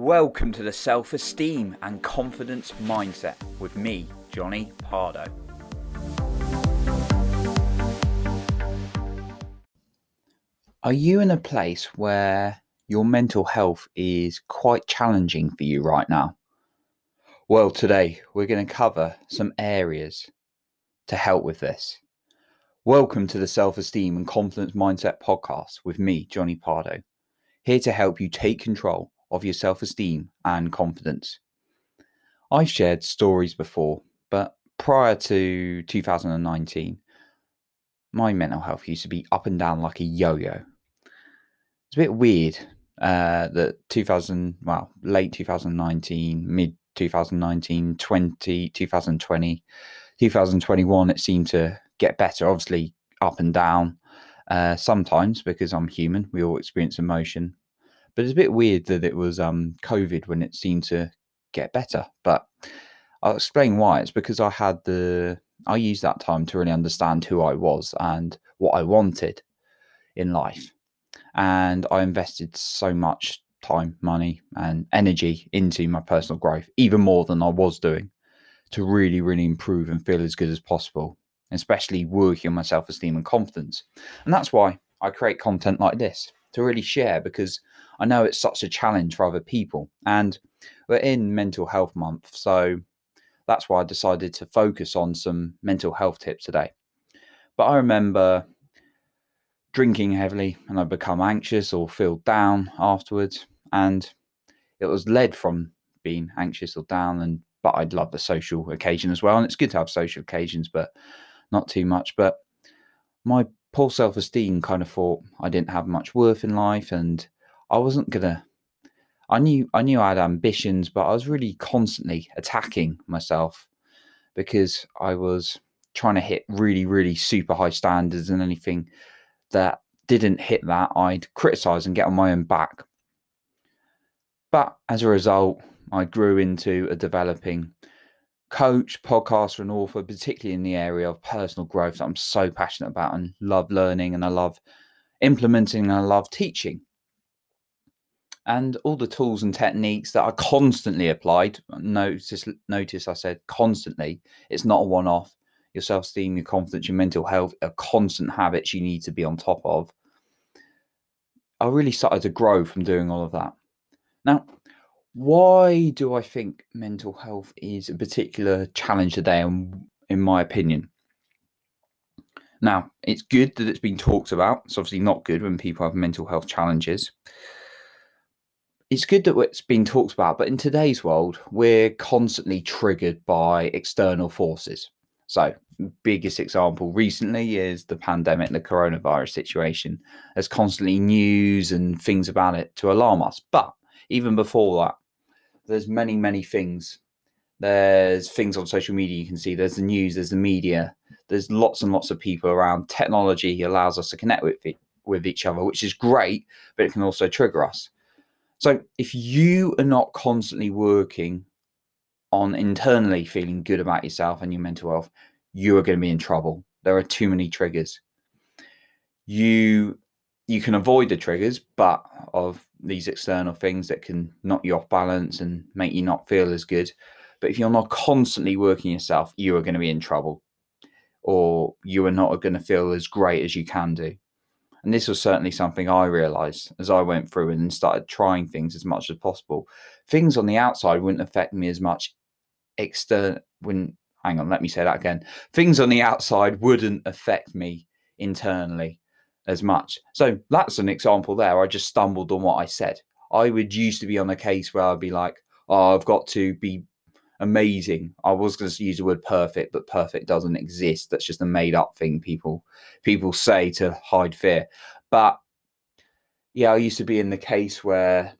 Welcome to the Self Esteem and Confidence Mindset with me, Jonny Pardoe. Are you in a place where your mental health is quite challenging for you right now? Well, today we're going to cover some areas to help with this. Welcome to the Self Esteem and Confidence Mindset podcast with me, Jonny Pardoe, here to help you take control of your self esteem and confidence. I've shared stories before, but prior to 2019, my mental health used to be up and down like a yo yo. It's a bit weird uh, that 2000, well, late 2019, mid 2019, 20, 2020, 2021, it seemed to get better. Obviously, up and down uh, sometimes because I'm human. We all experience emotion, but it's a bit weird that it was um, COVID when it seemed to get better. But I'll explain why. It's because I had the I used that time to really understand who I was and what I wanted in life, and I invested so much time, money, and energy into my personal growth, even more than I was doing, to really, really improve and feel as good as possible, especially working on my self esteem and confidence. And that's why I create content like this to really share because I know it's such a challenge for other people. And we're in mental health month. So that's why I decided to focus on some mental health tips today. But I remember drinking heavily and I become anxious or feel down afterwards. And it was led from being anxious or down and but I'd love the social occasion as well. And it's good to have social occasions, but not too much. But my poor self esteem kind of thought I didn't have much worth in life and I wasn't gonna I knew I knew I had ambitions, but I was really constantly attacking myself because I was trying to hit really, really super high standards and anything that didn't hit that, I'd criticize and get on my own back. But as a result, I grew into a developing coach, podcaster, and author, particularly in the area of personal growth that I'm so passionate about and love learning and I love implementing and I love teaching. And all the tools and techniques that are constantly applied. Notice, notice I said constantly. It's not a one-off. Your self-esteem, your confidence, your mental health are constant habits you need to be on top of. I really started to grow from doing all of that. Now, why do I think mental health is a particular challenge today, um, in my opinion? Now, it's good that it's been talked about. It's obviously not good when people have mental health challenges. It's good that it's been talked about, but in today's world, we're constantly triggered by external forces. So, biggest example recently is the pandemic, the coronavirus situation. There's constantly news and things about it to alarm us. But even before that, there's many many things. There's things on social media you can see. There's the news there's the media. There's lots and lots of people around. Technology allows us to connect with with each other which is great but it can also trigger us. So if you are not constantly working on internally feeling good about yourself and your mental health you are going to be in trouble. There are too many triggers. You you can avoid the triggers but of these external things that can knock you off balance and make you not feel as good. But if you're not constantly working yourself, you are going to be in trouble or you are not going to feel as great as you can do. And this was certainly something I realized as I went through and started trying things as much as possible. Things on the outside wouldn't affect me as much external when hang on, let me say that again. Things on the outside wouldn't affect me internally as much. So that's an example there. I just stumbled on what I said. I would used to be on a case where I'd be like, oh, I've got to be amazing. I was going to use the word perfect, but perfect doesn't exist. That's just a made up thing people people say to hide fear. But yeah, I used to be in the case where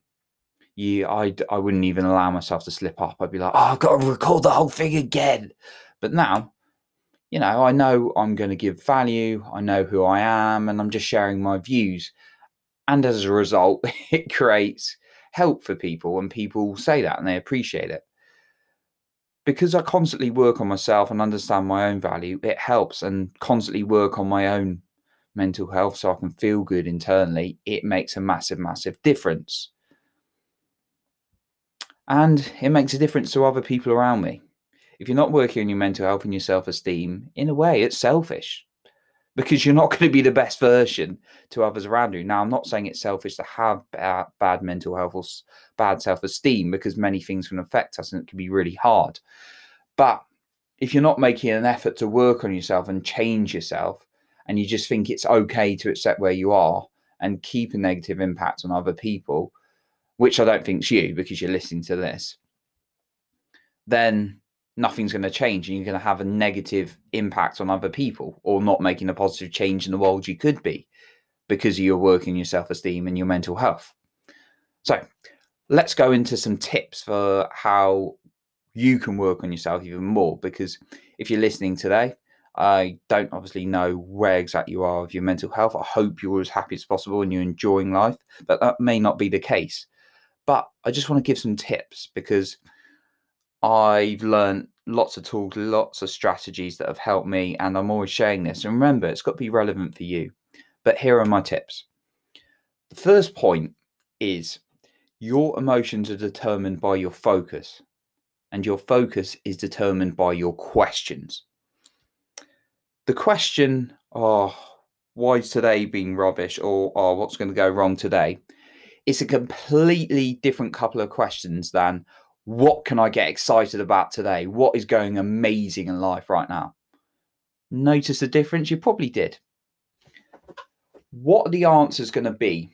you I I wouldn't even allow myself to slip up. I'd be like, oh, I've got to record the whole thing again. But now you know, I know I'm going to give value, I know who I am, and I'm just sharing my views. And as a result, it creates help for people, and people say that and they appreciate it. Because I constantly work on myself and understand my own value, it helps and constantly work on my own mental health so I can feel good internally. It makes a massive, massive difference. And it makes a difference to other people around me. If you're not working on your mental health and your self esteem, in a way, it's selfish because you're not going to be the best version to others around you. Now, I'm not saying it's selfish to have bad, bad mental health or bad self esteem because many things can affect us and it can be really hard. But if you're not making an effort to work on yourself and change yourself, and you just think it's okay to accept where you are and keep a negative impact on other people, which I don't think's you because you're listening to this, then nothing's going to change and you're going to have a negative impact on other people or not making a positive change in the world you could be because you're working your self-esteem and your mental health. So, let's go into some tips for how you can work on yourself even more because if you're listening today I don't obviously know where exactly you are with your mental health. I hope you're as happy as possible and you're enjoying life, but that may not be the case. But I just want to give some tips because I've learned lots of tools, lots of strategies that have helped me, and I'm always sharing this. And remember, it's got to be relevant for you. But here are my tips. The first point is your emotions are determined by your focus, and your focus is determined by your questions the question, oh, why's today being rubbish or oh, what's going to go wrong today? It's a completely different couple of questions than what can I get excited about today? What is going amazing in life right now? Notice the difference? You probably did. What are the answers going to be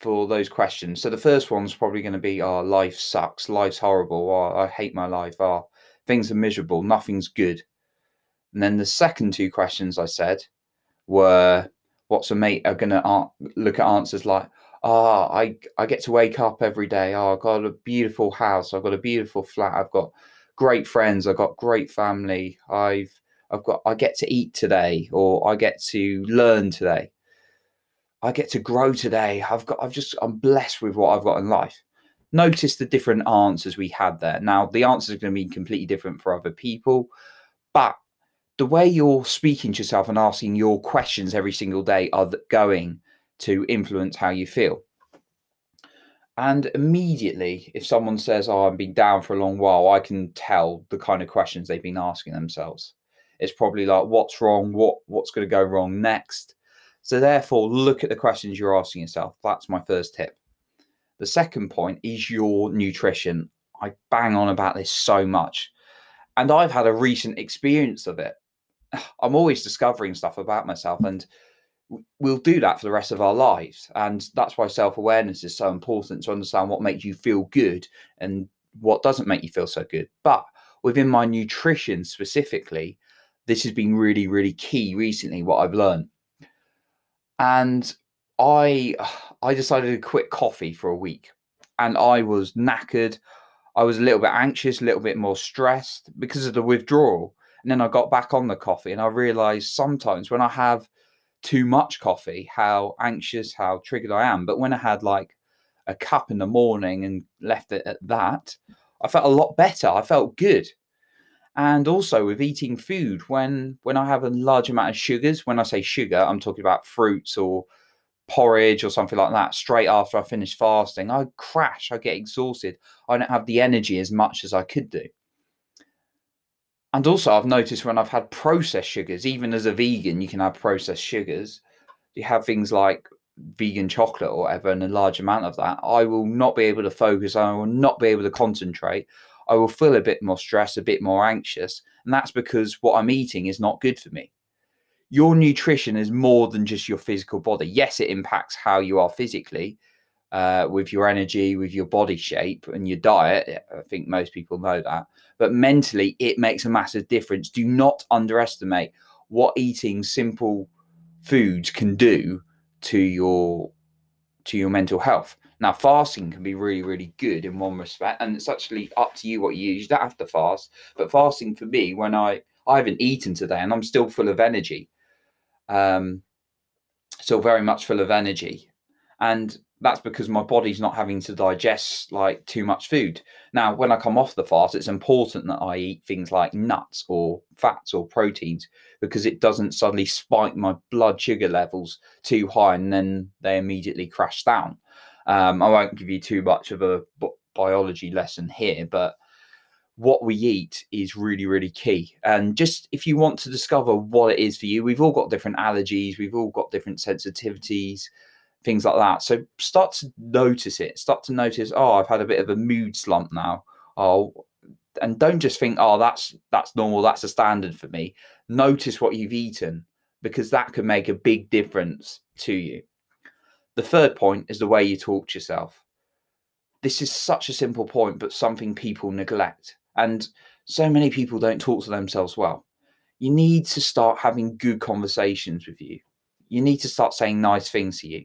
for those questions? So the first one's probably going to be, oh, life sucks. Life's horrible. Oh, I hate my life. Oh, things are miserable. Nothing's good. And then the second two questions I said were, "What's a mate?" Are going to look at answers like, "Ah, oh, I I get to wake up every day. Oh, I've got a beautiful house. I've got a beautiful flat. I've got great friends. I've got great family. I've I've got I get to eat today, or I get to learn today. I get to grow today. I've got I've just I'm blessed with what I've got in life." Notice the different answers we had there. Now the answers are going to be completely different for other people, but the way you're speaking to yourself and asking your questions every single day are going to influence how you feel. And immediately, if someone says, Oh, I've been down for a long while, I can tell the kind of questions they've been asking themselves. It's probably like, What's wrong? What What's going to go wrong next? So, therefore, look at the questions you're asking yourself. That's my first tip. The second point is your nutrition. I bang on about this so much. And I've had a recent experience of it. I'm always discovering stuff about myself, and we'll do that for the rest of our lives. And that's why self awareness is so important to understand what makes you feel good and what doesn't make you feel so good. But within my nutrition specifically, this has been really, really key recently, what I've learned. And I I decided to quit coffee for a week and I was knackered. I was a little bit anxious, a little bit more stressed because of the withdrawal. And then I got back on the coffee and I realized sometimes when I have too much coffee, how anxious, how triggered I am. But when I had like a cup in the morning and left it at that, I felt a lot better. I felt good. And also with eating food, when when I have a large amount of sugars, when I say sugar, I'm talking about fruits or porridge or something like that straight after I finish fasting, I crash, I get exhausted. I don't have the energy as much as I could do. And also, I've noticed when I've had processed sugars, even as a vegan, you can have processed sugars. You have things like vegan chocolate or whatever, and a large amount of that. I will not be able to focus. I will not be able to concentrate. I will feel a bit more stressed, a bit more anxious. And that's because what I'm eating is not good for me. Your nutrition is more than just your physical body. Yes, it impacts how you are physically, uh, with your energy, with your body shape and your diet. I think most people know that. But mentally, it makes a massive difference. Do not underestimate what eating simple foods can do to your to your mental health. Now, fasting can be really, really good in one respect, and it's actually up to you what you use. You don't have to fast, but fasting for me, when I I haven't eaten today and I'm still full of energy, um, still very much full of energy, and that's because my body's not having to digest like too much food. Now, when I come off the fast, it's important that I eat things like nuts or fats or proteins because it doesn't suddenly spike my blood sugar levels too high and then they immediately crash down. Um, I won't give you too much of a biology lesson here, but what we eat is really, really key. And just if you want to discover what it is for you, we've all got different allergies, we've all got different sensitivities, things like that. So start to notice it. Start to notice, oh, I've had a bit of a mood slump now. Oh, and don't just think, oh, that's that's normal, that's a standard for me. Notice what you've eaten because that can make a big difference to you. The third point is the way you talk to yourself. This is such a simple point, but something people neglect. And so many people don't talk to themselves well. You need to start having good conversations with you. You need to start saying nice things to you.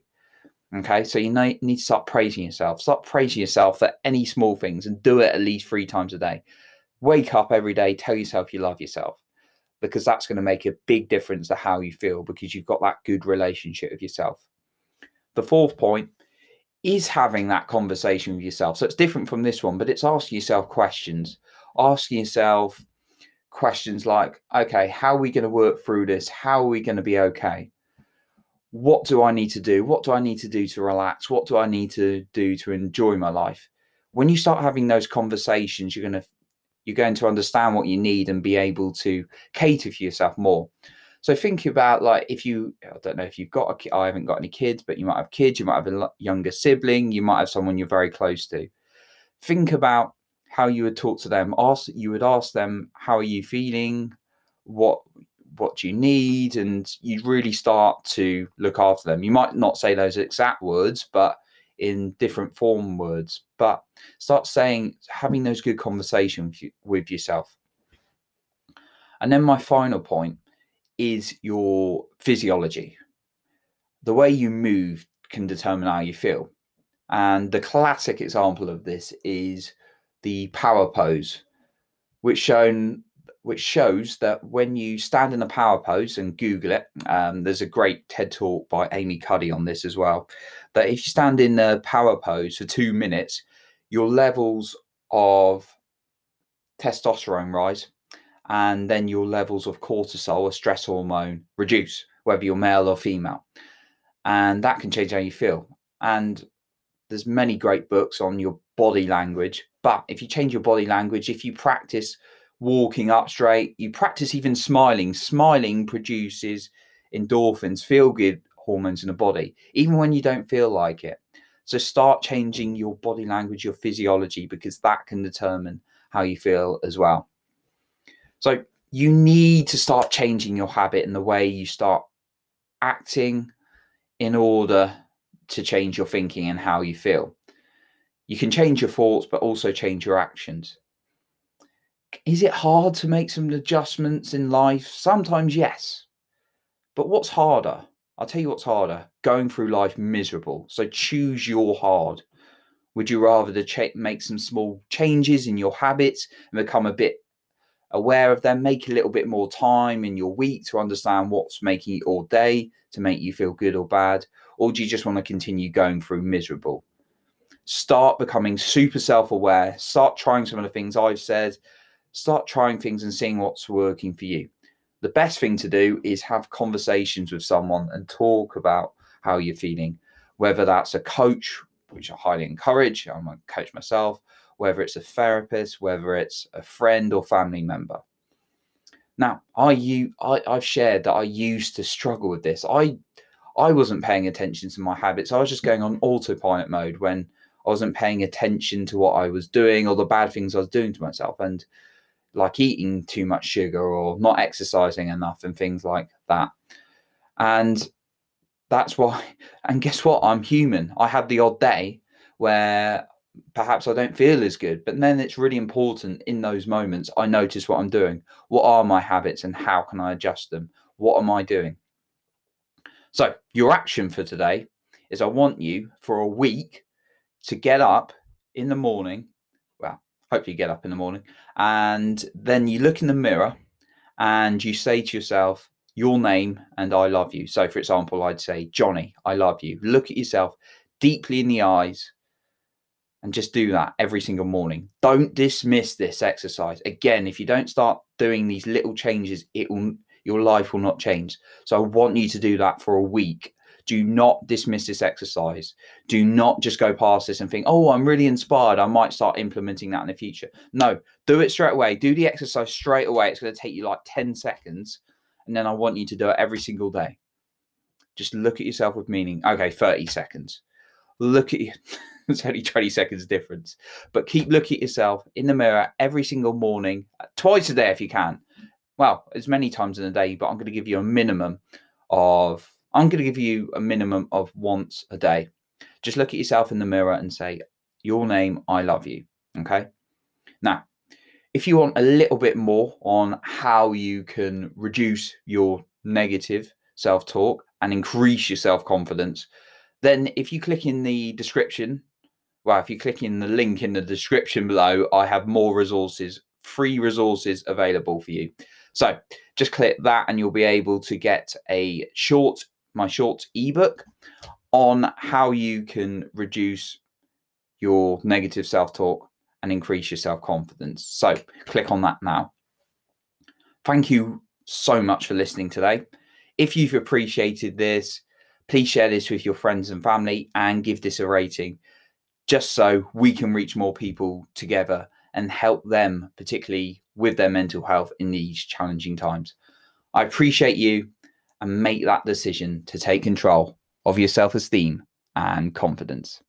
Okay, so you need to start praising yourself. Start praising yourself for any small things and do it at least three times a day. Wake up every day, tell yourself you love yourself because that's going to make a big difference to how you feel because you've got that good relationship with yourself. The fourth point is having that conversation with yourself. So it's different from this one, but it's asking yourself questions. Asking yourself questions like, okay, how are we going to work through this? How are we going to be okay? What do I need to do? What do I need to do to relax? What do I need to do to enjoy my life? When you start having those conversations, you're going to you're going to understand what you need and be able to cater for yourself more. So think about like if you, I don't know if you've got a kid, I haven't got any kids, but you might have kids, you might have a younger sibling, you might have someone you're very close to. Think about how you would talk to them. Ask you would ask them, how are you feeling? What what do you need? And you'd really start to look after them. You might not say those exact words, but in different form words. But start saying, having those good conversations with yourself. And then my final point is your physiology. The way you move can determine how you feel. And the classic example of this is the power pose, which shown which shows that when you stand in a power pose and Google it, um, there's a great TED talk by Amy Cuddy on this as well. That if you stand in the power pose for two minutes, your levels of testosterone rise and then your levels of cortisol, a stress hormone, reduce, whether you're male or female. And that can change how you feel. And there's many great books on your body language. But if you change your body language, if you practice walking up straight, you practice even smiling, smiling produces endorphins, feel good hormones in the body, even when you don't feel like it. So start changing your body language, your physiology, because that can determine how you feel as well. So you need to start changing your habit and the way you start acting in order to change your thinking and how you feel. You can change your thoughts, but also change your actions. Is it hard to make some adjustments in life? Sometimes, yes. But what's harder? I'll tell you what's harder going through life miserable. So choose your hard. Would you rather to ch- make some small changes in your habits and become a bit aware of them, make a little bit more time in your week to understand what's making it all day to make you feel good or bad? Or do you just want to continue going through miserable? Start becoming super self aware. Start trying some of the things I've said. Start trying things and seeing what's working for you. The best thing to do is have conversations with someone and talk about how you're feeling, whether that's a coach, which I highly encourage. I'm a coach myself, whether it's a therapist, whether it's a friend or family member. Now, I you I, I've shared that I used to struggle with this. I I wasn't paying attention to my habits. I was just going on autopilot mode when I wasn't paying attention to what I was doing or the bad things I was doing to myself. And like eating too much sugar or not exercising enough and things like that. And that's why, and guess what? I'm human. I have the odd day where perhaps I don't feel as good. But then it's really important in those moments, I notice what I'm doing. What are my habits and how can I adjust them? What am I doing? So, your action for today is I want you for a week to get up in the morning. Hopefully, get up in the morning. And then you look in the mirror and you say to yourself, your name and I love you. So, for example, I'd say, Jonny, I love you. Look at yourself deeply in the eyes and just do that every single morning. Don't dismiss this exercise. Again, if you don't start doing these little changes, it will your life will not change. So I want you to do that for a week Do not dismiss this exercise. Do not just go past this and think, oh, I'm really inspired. I might start implementing that in the future. No, do it straight away. Do the exercise straight away. It's going to take you like 10 seconds. And then I want you to do it every single day. Just look at yourself with meaning. Okay, 30 seconds. Look at you. it's only 20 seconds difference. But keep looking at yourself in the mirror every single morning, uh, twice a day if you can. Well, as many times in a day, but I'm going to give you a minimum of I'm going to give you a minimum of once a day. Just look at yourself in the mirror and say, Your name, I love you. Okay. Now, if you want a little bit more on how you can reduce your negative self talk and increase your self confidence, then if you click in the description, well, if you click in the link in the description below, I have more resources, free resources available for you. So just click that and you'll be able to get a short, my short ebook on how you can reduce your negative self talk and increase your self confidence. So click on that now. Thank you so much for listening today. If you've appreciated this, please share this with your friends and family and give this a rating just so we can reach more people together and help them, particularly with their mental health in these challenging times. I appreciate you and make that decision to take control of your self esteem and confidence.